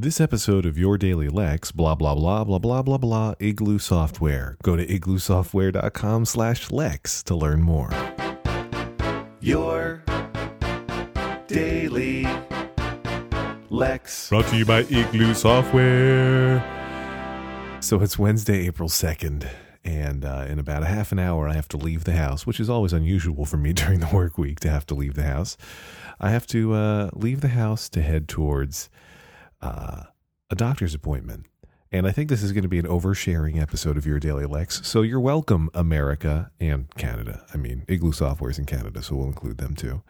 This episode of Your Daily Lex, blah, blah, blah, blah, blah, blah, blah, Igloo Software. Go to igloosoftware.com slash Lex to learn more. Your Daily Lex. Brought to you by Igloo Software. So it's Wednesday, April 2nd, and uh, in about a half an hour, I have to leave the house, which is always unusual for me during the work week to have to leave the house. I have to uh, leave the house to head towards uh, a doctor's appointment. And I think this is going to be an oversharing episode of Your Daily Lex. So you're welcome, America and Canada. I mean, Igloo Software is in Canada, so we'll include them too.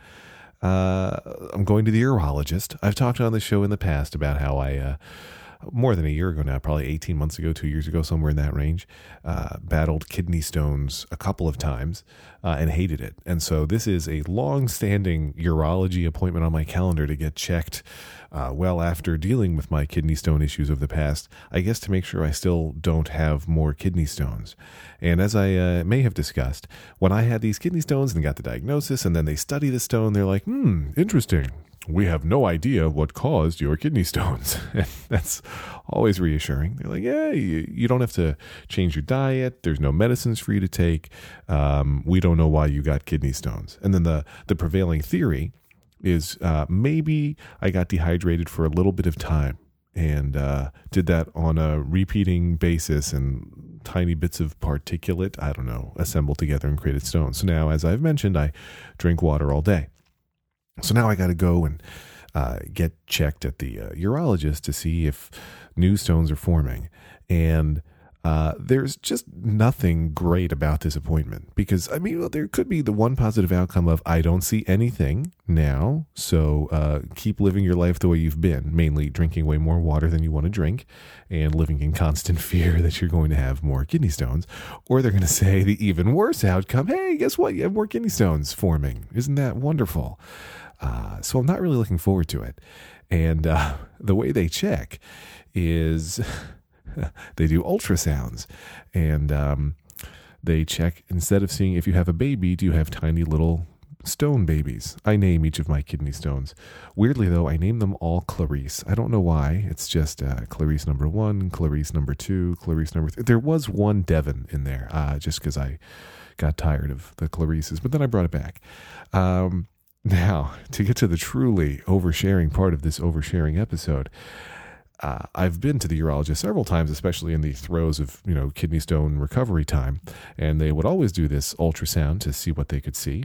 Uh, I'm going to the urologist. I've talked on the show in the past about how I, uh, more than a year ago now, probably 18 months ago, two years ago, somewhere in that range, uh, battled kidney stones a couple of times uh, and hated it. And so this is a long standing urology appointment on my calendar to get checked uh, well after dealing with my kidney stone issues of the past, I guess to make sure I still don't have more kidney stones. And as I uh, may have discussed, when I had these kidney stones and got the diagnosis, and then they study the stone, they're like, hmm, interesting. We have no idea what caused your kidney stones. and that's always reassuring. They're like, yeah, you, you, don't have to change your diet. There's no medicines for you to take. Um, we don't know why you got kidney stones. And then the, the prevailing theory is uh, maybe I got dehydrated for a little bit of time and uh, did that on a repeating basis and tiny bits of particulate, I don't know, assembled together and created stones. So now, as I've mentioned, I drink water all day. So now I got to go and uh, get checked at the uh, urologist to see if new stones are forming. And uh, there's just nothing great about this appointment because I mean, well, there could be the one positive outcome of I don't see anything now, so uh, keep living your life the way you've been, mainly drinking way more water than you want to drink, and living in constant fear that you're going to have more kidney stones. Or they're going to say the even worse outcome: Hey, guess what? You have more kidney stones forming. Isn't that wonderful? Uh, so I'm not really looking forward to it. And uh, the way they check is. they do ultrasounds and um, they check instead of seeing if you have a baby, do you have tiny little stone babies? I name each of my kidney stones. Weirdly, though, I name them all Clarice. I don't know why. It's just uh, Clarice number one, Clarice number two, Clarice number three. There was one Devon in there uh, just because I got tired of the Clarices, but then I brought it back. Um, now, to get to the truly oversharing part of this oversharing episode, uh, I've been to the urologist several times, especially in the throes of you know kidney stone recovery time, and they would always do this ultrasound to see what they could see,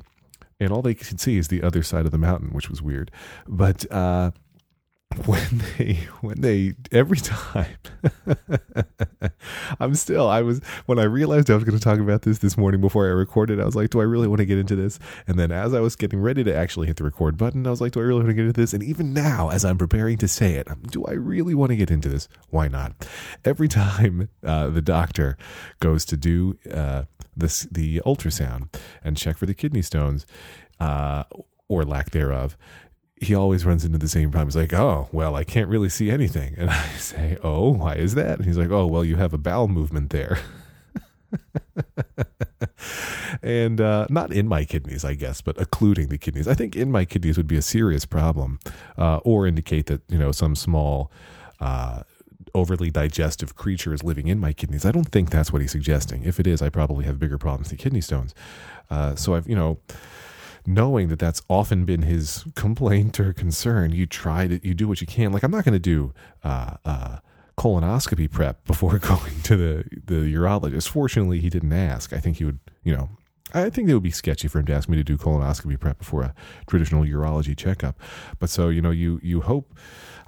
and all they could see is the other side of the mountain, which was weird. But uh, when they when they every time. I'm still i was when i realized i was going to talk about this this morning before i recorded i was like do i really want to get into this? And then as i was getting ready to actually hit the record button i was like do i really want to get into this? And even now as i'm preparing to say it do i really want to get into this? Why not? Every time uh, the doctor goes to do uh, this the ultrasound and check for the kidney stones uh, or lack thereof he always runs into the same problem. He's like, "Oh, well, I can't really see anything." And I say, "Oh, why is that?" And he's like, "Oh, well, you have a bowel movement there." and uh, not in my kidneys, I guess, but occluding the kidneys. I think in my kidneys would be a serious problem, uh, or indicate that you know some small, uh, overly digestive creature is living in my kidneys. I don't think that's what he's suggesting. If it is, I probably have bigger problems than kidney stones. Uh, so I've you know knowing that that's often been his complaint or concern, you try to, you do what you can. Like, I'm not going to do, uh, uh, colonoscopy prep before going to the, the urologist. Fortunately, he didn't ask. I think he would, you know, I think it would be sketchy for him to ask me to do colonoscopy prep before a traditional urology checkup. But so, you know, you, you hope,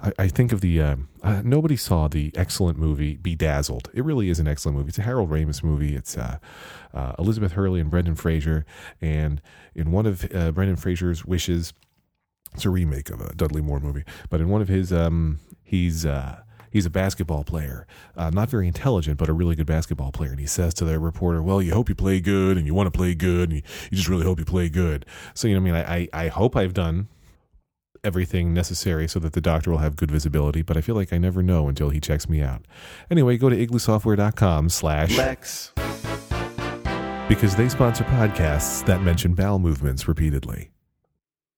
I, I think of the, uh, uh, nobody saw the excellent movie Bedazzled. It really is an excellent movie. It's a Harold Ramis movie. It's, uh, uh Elizabeth Hurley and Brendan Fraser. And in one of uh, Brendan Fraser's wishes, it's a remake of a Dudley Moore movie, but in one of his, um, he's, uh, he's a basketball player, uh, not very intelligent, but a really good basketball player. And he says to the reporter, "Well, you hope you play good, and you want to play good, and you, you just really hope you play good." So you know, I mean, I, I, I hope I've done everything necessary so that the doctor will have good visibility, but I feel like I never know until he checks me out. Anyway, go to igloosoftware.com slash Lex because they sponsor podcasts that mention bowel movements repeatedly.